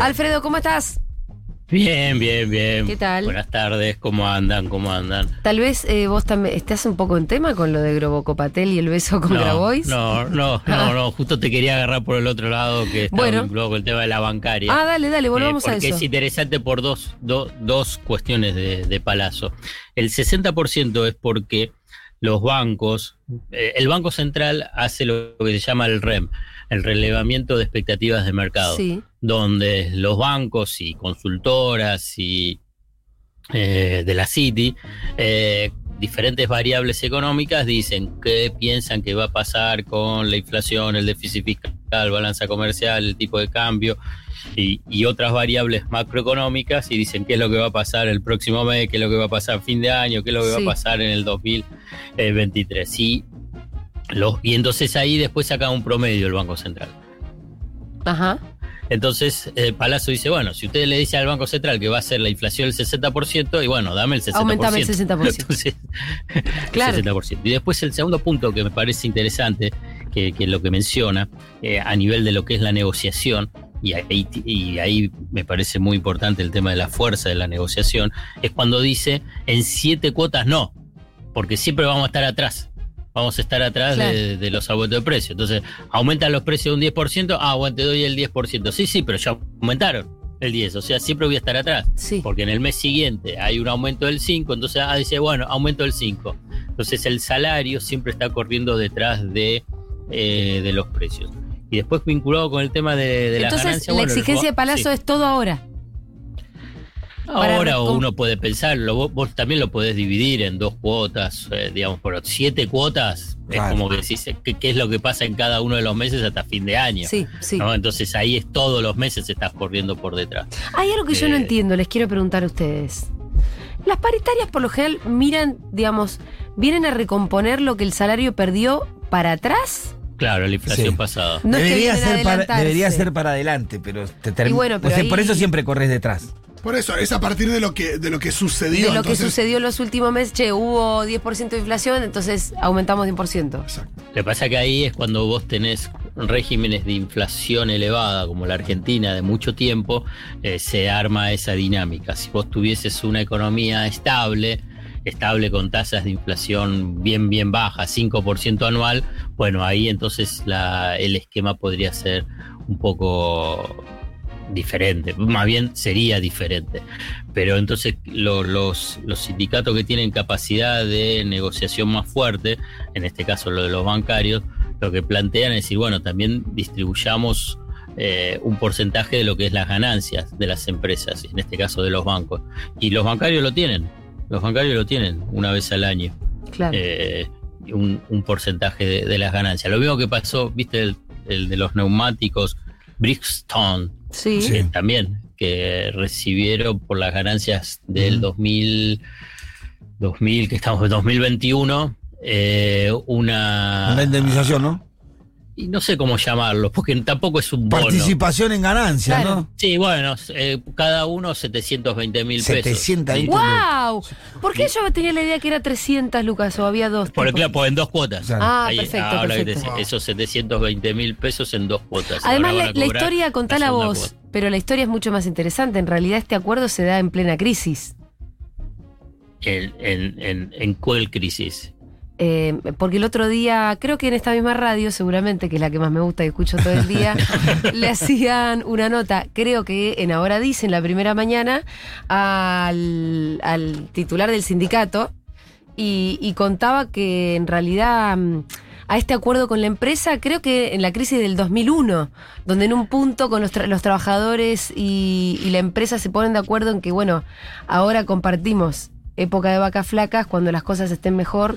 Alfredo, ¿cómo estás? Bien, bien, bien. ¿Qué tal? Buenas tardes, ¿cómo andan? ¿Cómo andan? Tal vez eh, vos también estás un poco en tema con lo de Grobocopatel y el beso con no, Grabois. No, no, no, no, justo te quería agarrar por el otro lado que está Bueno. vinculado con el tema de la bancaria. Ah, dale, dale, volvamos Eh, a porque eso. es interesante por dos, do- dos cuestiones de, de Palazzo. El 60% es porque los bancos, eh, el Banco Central hace lo que se llama el REM, el relevamiento de expectativas de mercado. Sí, donde los bancos y consultoras y eh, de la City, eh, diferentes variables económicas dicen qué piensan que va a pasar con la inflación, el déficit fiscal, balanza comercial, el tipo de cambio y, y otras variables macroeconómicas y dicen qué es lo que va a pasar el próximo mes, qué es lo que va a pasar a fin de año, qué es lo que Sí. va a pasar en el 2023. Y, los, y entonces ahí después saca un promedio el Banco Central. ajá. Entonces, eh, Palazzo dice, bueno, si usted le dice al Banco Central que va a ser la inflación el 60%, y bueno, dame el 60%. Aumentame el 60%. Entonces, Claro. el 60%. Y después el segundo punto que me parece interesante, que, que lo que menciona, eh, a nivel de lo que es la negociación, y ahí, y ahí me parece muy importante el tema de la fuerza de la negociación, es cuando dice, en siete cuotas no, porque siempre vamos a estar atrás. Vamos a estar atrás Claro. de, de los aumentos de precios. Entonces, aumentan los precios un 10%, ah, bueno, te doy el 10%. Sí, sí, pero ya aumentaron el 10%. O sea, siempre voy a estar atrás. Sí. Porque en el mes siguiente hay un aumento del 5, entonces ah, dice, bueno, aumento del 5. Entonces el salario siempre está corriendo detrás de, eh, de los precios. Y después vinculado con el tema de, de la Entonces, ganancia. la bueno, exigencia de Palazzo sí. es todo ahora. Ahora o uno puede pensarlo, vos, vos también lo podés dividir en dos cuotas, eh, digamos, por siete cuotas, Claro. es como que decís, eh, ¿qué, qué es lo que pasa en cada uno de los meses hasta fin de año? Sí, sí. ¿no? Entonces ahí es todos los meses estás corriendo por detrás. Hay algo que yo no Eh, entiendo, les quiero preguntar a ustedes. Las paritarias por lo general miran, digamos, vienen a recomponer lo que el salario perdió para atrás. Claro, la inflación Sí. pasada. No es que debería, ser para, adelantarse. debería ser para adelante, pero te termina. Bueno, pero por ahí- eso siempre corres detrás. Por eso, es a partir de lo que, de lo que sucedió. de lo que sucedió en los últimos meses, che, hubo 10% de inflación, entonces aumentamos 10%. Exacto. Lo que pasa que ahí es cuando vos tenés regímenes de inflación elevada, como la Argentina, de mucho tiempo, eh, se arma esa dinámica. Si vos tuvieses una economía estable, estable con tasas de inflación bien, bien bajas, 5% anual, bueno, ahí entonces la, el esquema podría ser un poco diferente, más bien sería diferente. Pero entonces lo- los, los sindicatos que tienen capacidad de negociación más fuerte, en este caso lo de los bancarios, lo que plantean es decir, bueno, también distribuyamos eh, un porcentaje de lo que es las ganancias de las empresas, en este caso de los bancos. Y los bancarios lo tienen, los bancarios lo tienen una vez al año Claro. eh, un, un porcentaje de, de las ganancias. Lo mismo que pasó, viste, el, el de los neumáticos Brixton, sí. Eh, también, que recibieron por las ganancias del Ujú. 2000, 2000, que estamos en 2021, eh, una... Una indemnización, ¿no? Y no sé cómo llamarlo, porque tampoco es un bono. Participación en ganancias, Claro. ¿no? Sí, bueno, eh, cada uno 720 mil pesos. 720 Sí. ¡Wow! ¿Por qué yo tenía la idea que era 300 lucas o había dos? Por claro, pues en dos cuotas. Claro. Ah, Ahí, perfecto, ahora que te perfecto. esos 720 mil pesos en dos cuotas. Además, la, historia, contala vos, cuota. pero la historia es mucho más interesante. En realidad, este acuerdo se da en plena crisis. En, en, en, en cuál crisis. Eh, porque el otro día, creo que en esta misma radio, seguramente, que es la que más me gusta y escucho todo el día, le hacían una nota, creo que en Ahora Dicen, la primera mañana, al, al titular del sindicato y, y contaba que en realidad mm, a este acuerdo con la empresa, creo que en la crisis del 2001, donde en un punto con los, tra- los trabajadores y, y la empresa se ponen de acuerdo en que, bueno, ahora compartimos época de vacas flacas, cuando las cosas estén mejor,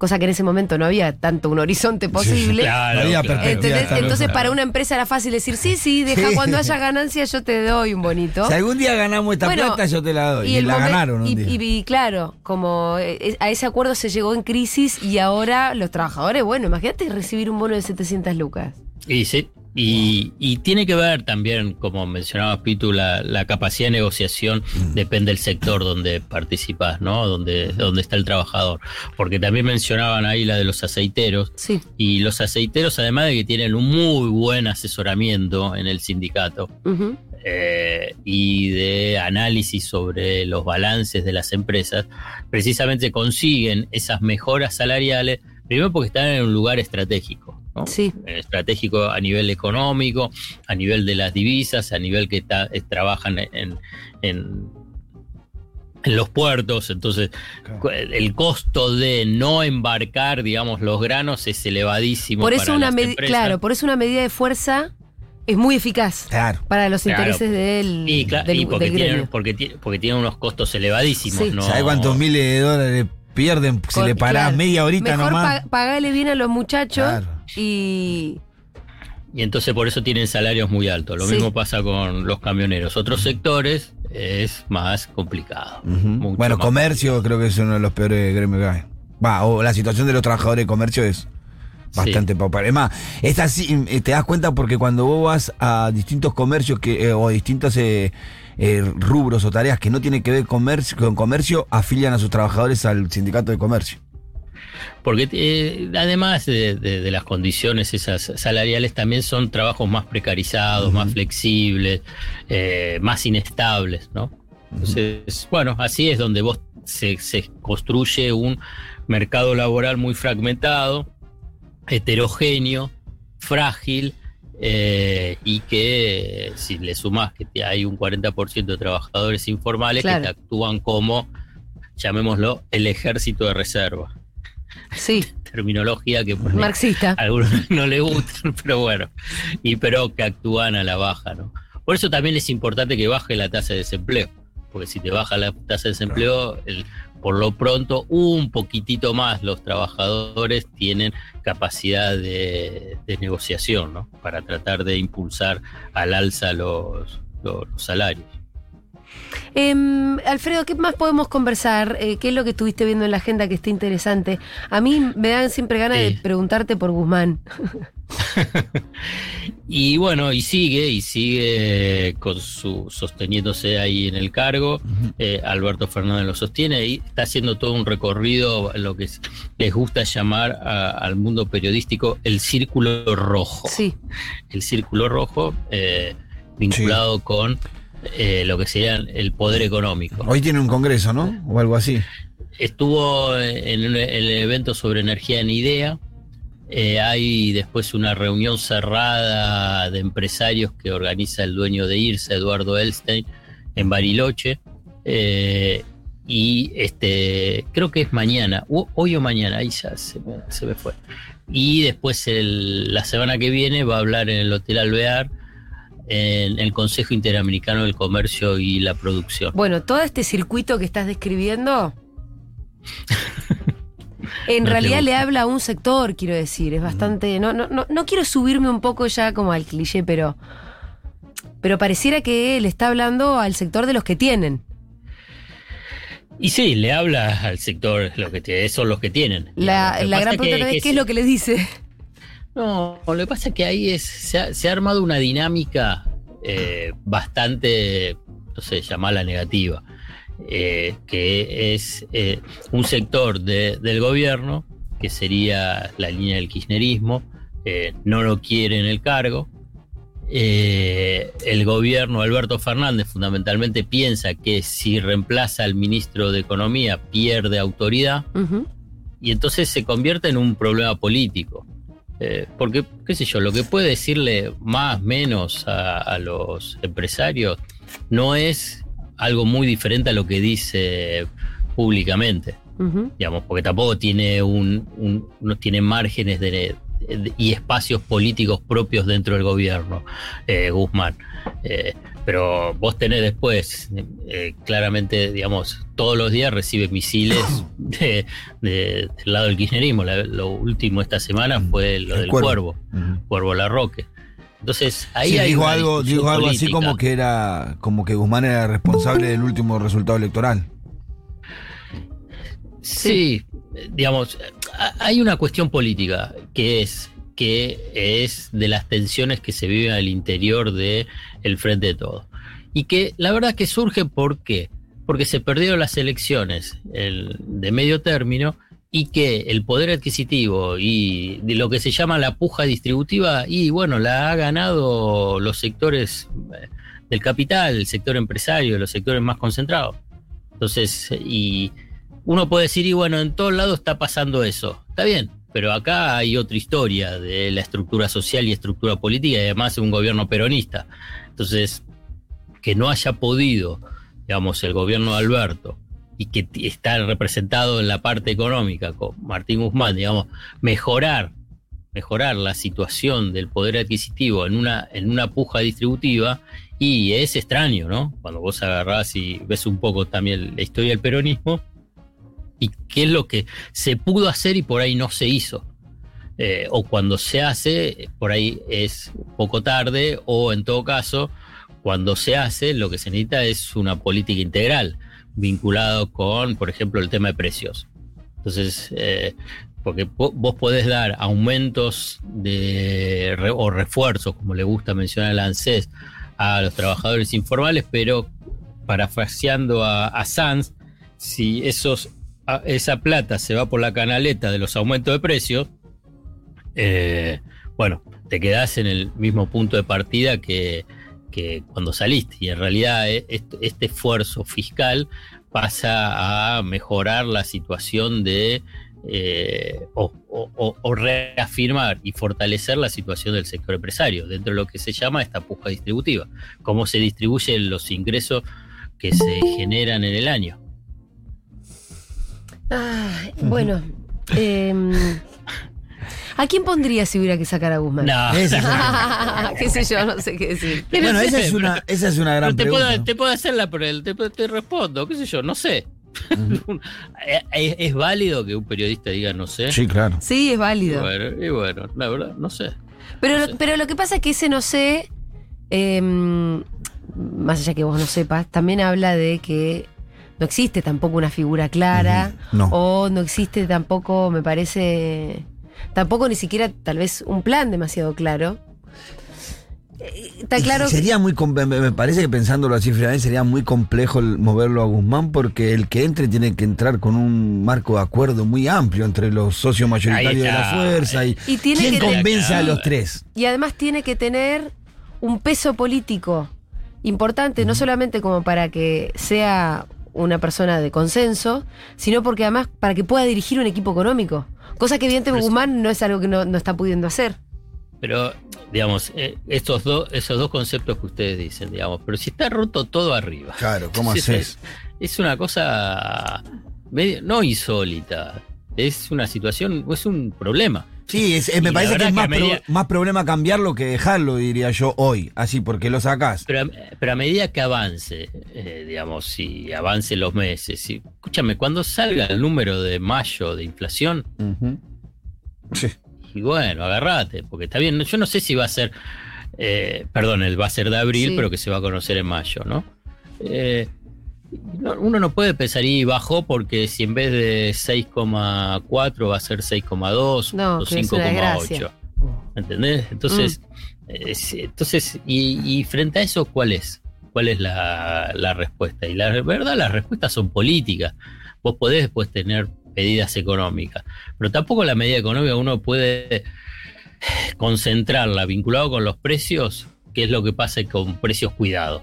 cosa que en ese momento no había tanto un horizonte posible. Claro, Había claro. perspectiva. ¿Entendés? Claro, Entonces claro. para una empresa era fácil decir, sí, sí, deja Sí. cuando haya ganancias yo te doy un bonito. Si algún día ganamos esta Bueno, plata, yo te la doy. Y, la ganaron un y, día. y- y claro, como eh, a ese acuerdo se llegó en crisis y ahora los trabajadores, bueno, imagínate recibir un bono de 700 lucas. Y sí. Y, y tiene que ver también, como mencionaba Pitu, la, la capacidad de negociación Mm. depende del sector donde participas, ¿no? Donde, donde está el trabajador. Porque también mencionaban ahí la de los aceiteros. Sí. Y los aceiteros, además de que tienen un muy buen asesoramiento en el sindicato, eh, y de análisis sobre los balances de las empresas, precisamente consiguen esas mejoras salariales, primero porque están en un lugar estratégico. ¿No? Sí. Estratégico a nivel económico, a nivel de las divisas, a nivel que ta- eh, trabajan en, en- en los puertos, entonces el costo de no embarcar, digamos, los granos es elevadísimo. Por eso para una las medi- empresas. claro, por eso una medida de fuerza es muy eficaz Claro. para los Claro. intereses del, Y, cla- del, y porque, del tienen, porque, ti- porque tienen unos costos elevadísimos. Sí. ¿no? ¿Sabes cuántos miles de dólares pierden si Con- le parás claro. media horita Mejor nomás? pa- pagale bien a los muchachos Claro. Y Y entonces por eso tienen salarios muy altos. Lo Sí. mismo pasa con los camioneros. Otros sectores es más complicado. Bueno, más comercio creo que es uno de los peores gremios que hay. Va, o la situación de los trabajadores de comercio es bastante pauper. Es más, es así, eh, te das cuenta porque cuando vos vas a distintos comercios que, eh, o distintos eh, eh, rubros o tareas que no tienen que ver comercio, con comercio, afilian a sus trabajadores al sindicato de comercio. Porque eh, además de, de- de las condiciones esas salariales, también son trabajos más precarizados, más flexibles, eh, más inestables, ¿no? Entonces, bueno, así es donde vos se, se construye un mercado laboral muy fragmentado, heterogéneo, frágil, eh, y que si le sumás que hay un 40% de trabajadores informales Claro. que te actúan como, llamémoslo, el ejército de reserva sí, terminología que por marxista. a algunos no les gustan, pero bueno, y pero que actúan a la baja, ¿no? Por eso también es importante que baje la tasa de desempleo, porque si te baja la tasa de desempleo, el- por lo pronto un poquitito más los trabajadores tienen capacidad de, de negociación, ¿no? Para tratar de impulsar al alza los, los- los salarios. Em, Alfredo, ¿qué más podemos conversar? Eh, ¿Qué es lo que estuviste viendo en la agenda que esté interesante? A mí me dan siempre ganas de preguntarte por Guzmán. Y bueno, y sigue, y sigue con su sosteniéndose ahí en el cargo. Eh, Alberto Fernández lo sostiene y está haciendo todo un recorrido, lo que es- les gusta llamar a- al mundo periodístico el círculo rojo. Sí, El círculo rojo eh, vinculado con eh, lo que sería el poder económico. Hoy tiene un congreso, ¿no? O algo así. Estuvo en, el evento sobre energía en IDEA. Eh, hay después una reunión cerrada de empresarios que organiza el dueño de IRSA, Eduardo Elstein, en Bariloche. Eh, y este creo que es mañana, o- hoy o mañana, ahí ya se me, se me fue. Y después el- la semana que viene va a hablar en el Hotel Alvear, en el Consejo Interamericano del Comercio y la Producción. bueno, todo este circuito que estás describiendo, en No realidad le habla a un sector, quiero decir, es bastante... No, no, no, no quiero subirme un poco ya como al cliché, pero... Pero pareciera que le está hablando al sector de los que tienen. Y sí, le habla al sector, lo que tiene, son los que tienen. La, gran pregunta que es qué es lo que les dice. No, lo que pasa es que ahí es, se, ha, se ha armado una dinámica eh, bastante, no sé, llamarla negativa, eh, que es eh, un sector de- del gobierno, que sería la línea del kirchnerismo, no lo quiere en el cargo. El gobierno, Alberto Fernández, fundamentalmente piensa que si reemplaza al ministro de Economía pierde autoridad y entonces se convierte en un problema político. Eh, porque, qué sé yo, lo que puede decirle más menos a, a los empresarios no es algo muy diferente a lo que dice públicamente, digamos, porque tampoco tiene un, un- no tiene márgenes de, de- y espacios políticos propios dentro del gobierno, eh, Guzmán. Eh, pero vos tenés después, eh, claramente, digamos, todos los días recibe misiles de, de- del lado del kirchnerismo. La- lo último esta semana fue lo El del Cuervo. cuervo, Larroque. Entonces, ahí Sí, hay dijo algo, dijo algo así como que era, como que Guzmán era responsable del último resultado electoral. Sí, digamos, hay una cuestión política que es que es de las tensiones que se viven al interior de el frente de todo. Y que la verdad que surge ¿por qué? Porque se perdieron las elecciones el- de medio término y que el poder adquisitivo y de lo que se llama la puja distributiva, y bueno, la ha ganado los sectores eh, del capital, del sector empresario, los sectores más concentrados. Entonces, y uno puede decir, y bueno, en todos lados está pasando eso. Está bien, pero acá hay otra historia de la estructura social y estructura política y además un gobierno peronista. Entonces, que no haya podido, digamos, el gobierno de Alberto y que está representado en la parte económica con Martín Guzmán, digamos, mejorar, mejorar la situación del poder adquisitivo en una, en una puja distributiva, y es extraño, ¿no? Cuando vos agarrás y ves un poco también la historia del peronismo, y qué es lo que se pudo hacer y por ahí no se hizo. Eh, o cuando se hace, por ahí es poco tarde, o en todo caso, cuando se hace, lo que se necesita es una política integral, vinculado con, por ejemplo, el tema de precios. Entonces, eh, porque vos podés dar aumentos de, o refuerzos, como le gusta mencionar al ANSES, a los trabajadores informales, pero parafraseando a, a Sanz, si esos esa plata se va por la canaleta de los aumentos de precios, eh, bueno, te quedás en el mismo punto de partida que, cuando saliste. Y en realidad eh, este, esfuerzo fiscal pasa a mejorar la situación de eh, o, reafirmar y fortalecer la situación del sector empresario dentro de lo que se llama esta puja distributiva, cómo se distribuyen los ingresos que se generan en el año. Ah, bueno. Em, ¿A quién pondría si hubiera que sacar a Guzmán? No. qué sé yo, no sé qué decir. bueno, esa, es una, esa es una gran te pregunta. Puedo, te puedo hacerla por él, te, te, respondo, qué sé yo, no sé. ¿Es, válido que un periodista diga no sé? Sí, claro. Sí, es válido. Y bueno, la verdad, no sé. Pero, lo, pero lo que pasa es que ese no sé, em, más allá que vos no sepas, también habla de que no existe tampoco una figura clara o no existe tampoco, me parece, tampoco ni siquiera tal vez un plan demasiado claro. Eh, está claro sería muy me parece que pensándolo así fríamente sería muy complejo moverlo a Guzmán porque el que entre tiene que entrar con un marco de acuerdo muy amplio entre los socios mayoritarios de la fuerza y, quién convence a los tres y además tiene que tener un peso político importante no solamente como para que sea una persona de consenso, sino porque además para que pueda dirigir un equipo económico. Cosa que evidentemente Guzmán no es algo que no, está pudiendo hacer. Pero, digamos, eh, estos dos, esos dos conceptos que ustedes dicen, digamos, pero si está roto todo arriba. Claro, ¿cómo haces? Es, una cosa medio, no insólita, es una situación, es un problema. Sí, me parece que es más, problema cambiarlo que dejarlo, diría yo, hoy, así, porque lo sacás. Pero, pero a medida que avance, eh, digamos, si avance los meses, si, escúchame, cuando salga el número de mayo de inflación, sí. y bueno, agarrate, porque está bien, yo no sé si va a ser, eh, perdón, el va a ser de abril, pero que se va a conocer en mayo, ¿no? Eh, uno no puede pensar y bajó porque si en vez de 6,4 va a ser 6,2 o 5,8. ¿Entendés? Entonces, mm. entonces y, frente a eso, ¿cuál es? ¿Cuál es la, respuesta? Y la verdad, las respuestas son políticas. Vos podés después tener medidas económicas, pero tampoco la medida económica uno puede concentrarla vinculado con los precios, que es lo que pasa con precios cuidados.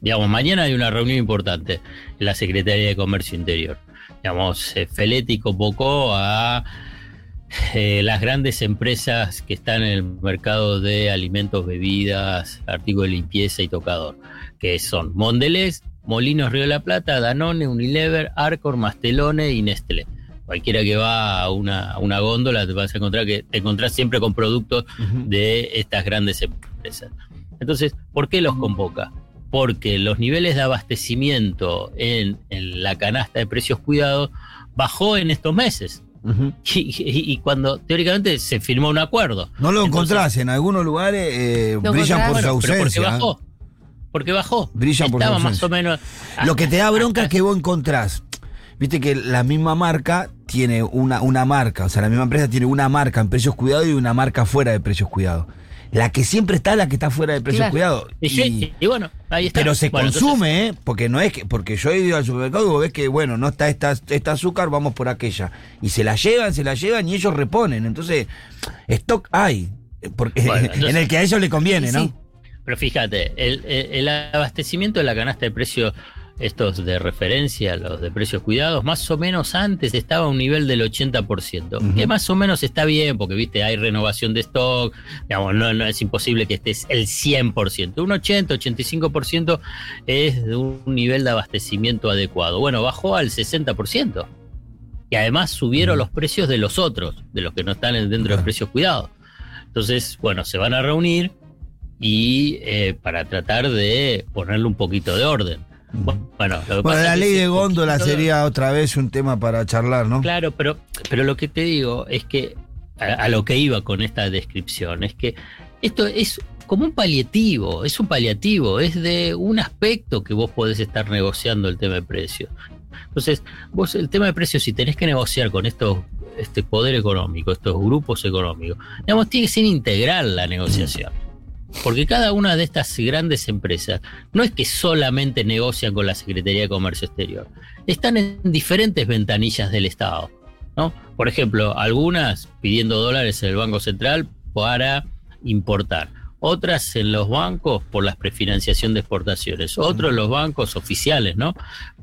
Digamos, mañana hay una reunión importante en la Secretaría de Comercio Interior. Digamos, eh, Feletti convocó a eh, las grandes empresas que están en el mercado de alimentos, bebidas, artículos de limpieza y tocador, que son Mondelez, Molinos Río de la Plata, Danone, Unilever, Arcor, Mastelone y Nestlé. Cualquiera que va a una, góndola te vas a encontrar que te encontrás siempre con productos de estas grandes empresas. Entonces, ¿por qué los convoca? Porque los niveles de abastecimiento en, la canasta de precios cuidados bajó en estos meses. y, cuando teóricamente se firmó un acuerdo. No lo encontrás, en algunos lugares eh, brillan por su ausencia. porque bajó. Porque bajó. Brillan por su ausencia. más o menos. Lo que te da bronca es que vos encontrás. Viste que la misma marca tiene una, una marca, o sea, la misma empresa tiene una marca en precios cuidados y una marca fuera de precios cuidados la que siempre está la que está fuera de precio cuidado. Y, bueno, ahí está. Pero se consume, ¿eh? porque no es que, porque yo he ido al supermercado y vos ves que, bueno, no está esta, esta azúcar, vamos por aquella. Y se la llevan, se la llevan y ellos reponen. Entonces, stock hay. Porque, en el que a ellos le conviene, ¿no? pero fíjate, el, el- el abastecimiento de la canasta de precios, estos de referencia, los de precios cuidados, más o menos antes estaba a un nivel del 80%, Ujú. que más o menos está bien, porque viste, hay renovación de stock, digamos, no, no es imposible que estés el 100%, un 80, 85% es de un nivel de abastecimiento adecuado. Bueno, bajó al 60%. Y además subieron los precios de los otros, de los que no están dentro de precios cuidados. Entonces, bueno, se van a reunir y eh, para tratar de ponerle un poquito de orden. Bueno, lo que Bueno, pasa la ley de góndola sería otra vez un tema para charlar, ¿no? Claro, pero, pero lo que te digo es que a, a lo que iba con esta descripción es que esto es como un paliativo, es un paliativo, es de un aspecto que vos podés estar negociando el tema de precios. Entonces, vos el tema de precios, si tenés que negociar con estos este poder económico, estos grupos económicos, digamos, tiene que ser integral la negociación. Porque cada una de estas grandes empresas no es que solamente negocian con la Secretaría de Comercio Exterior, están en diferentes ventanillas del Estado. ¿no? Por ejemplo, algunas pidiendo dólares en el Banco Central para importar, otras en los bancos por la prefinanciación de exportaciones, otros en los bancos oficiales, ¿no?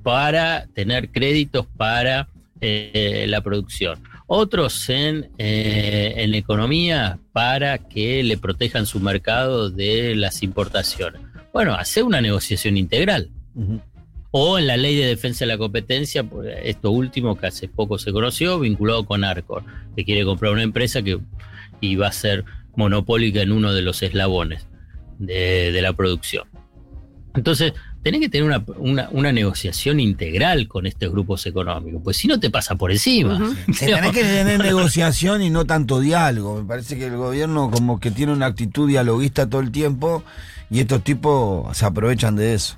Para tener créditos para eh, la producción, otros en, eh, en economía para que le protejan su mercado de las importaciones. Bueno, hacer una negociación integral. O en la ley de defensa de la competencia, esto último que hace poco se conoció, vinculado con Arcor, que quiere comprar una empresa que y va a ser monopólica en uno de los eslabones de, de la producción. Entonces, tenés que tener una, una- una negociación integral con estos grupos económicos, pues si no te pasa por encima. Ujú. Que tenés que tener negociación y no tanto diálogo. Me parece que el gobierno como que tiene una actitud dialoguista todo el tiempo y estos tipos se aprovechan de eso.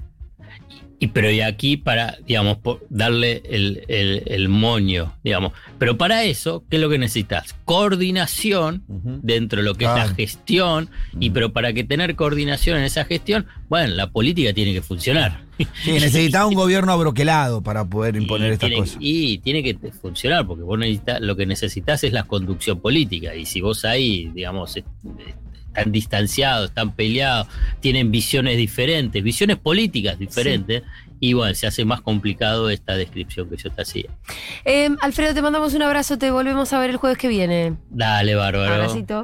Y pero y aquí para, digamos, darle el, el- el moño, digamos. Pero para eso, ¿qué es lo que necesitas? Coordinación dentro de lo que es la gestión. Y pero para que tener coordinación en esa gestión, bueno, la política tiene que funcionar. Sí, necesitaba un gobierno abroquelado para poder imponer estas tiene, cosas. Y tiene que funcionar, porque vos necesitas, lo que necesitas es la conducción política. Y si vos ahí, digamos, están distanciados, están peleados, tienen visiones diferentes, visiones políticas diferentes, y bueno, se hace más complicado esta descripción que yo te hacía. Eh, Alfredo, te mandamos un abrazo, te volvemos a ver el jueves que viene. Dale, bárbaro. Abracito.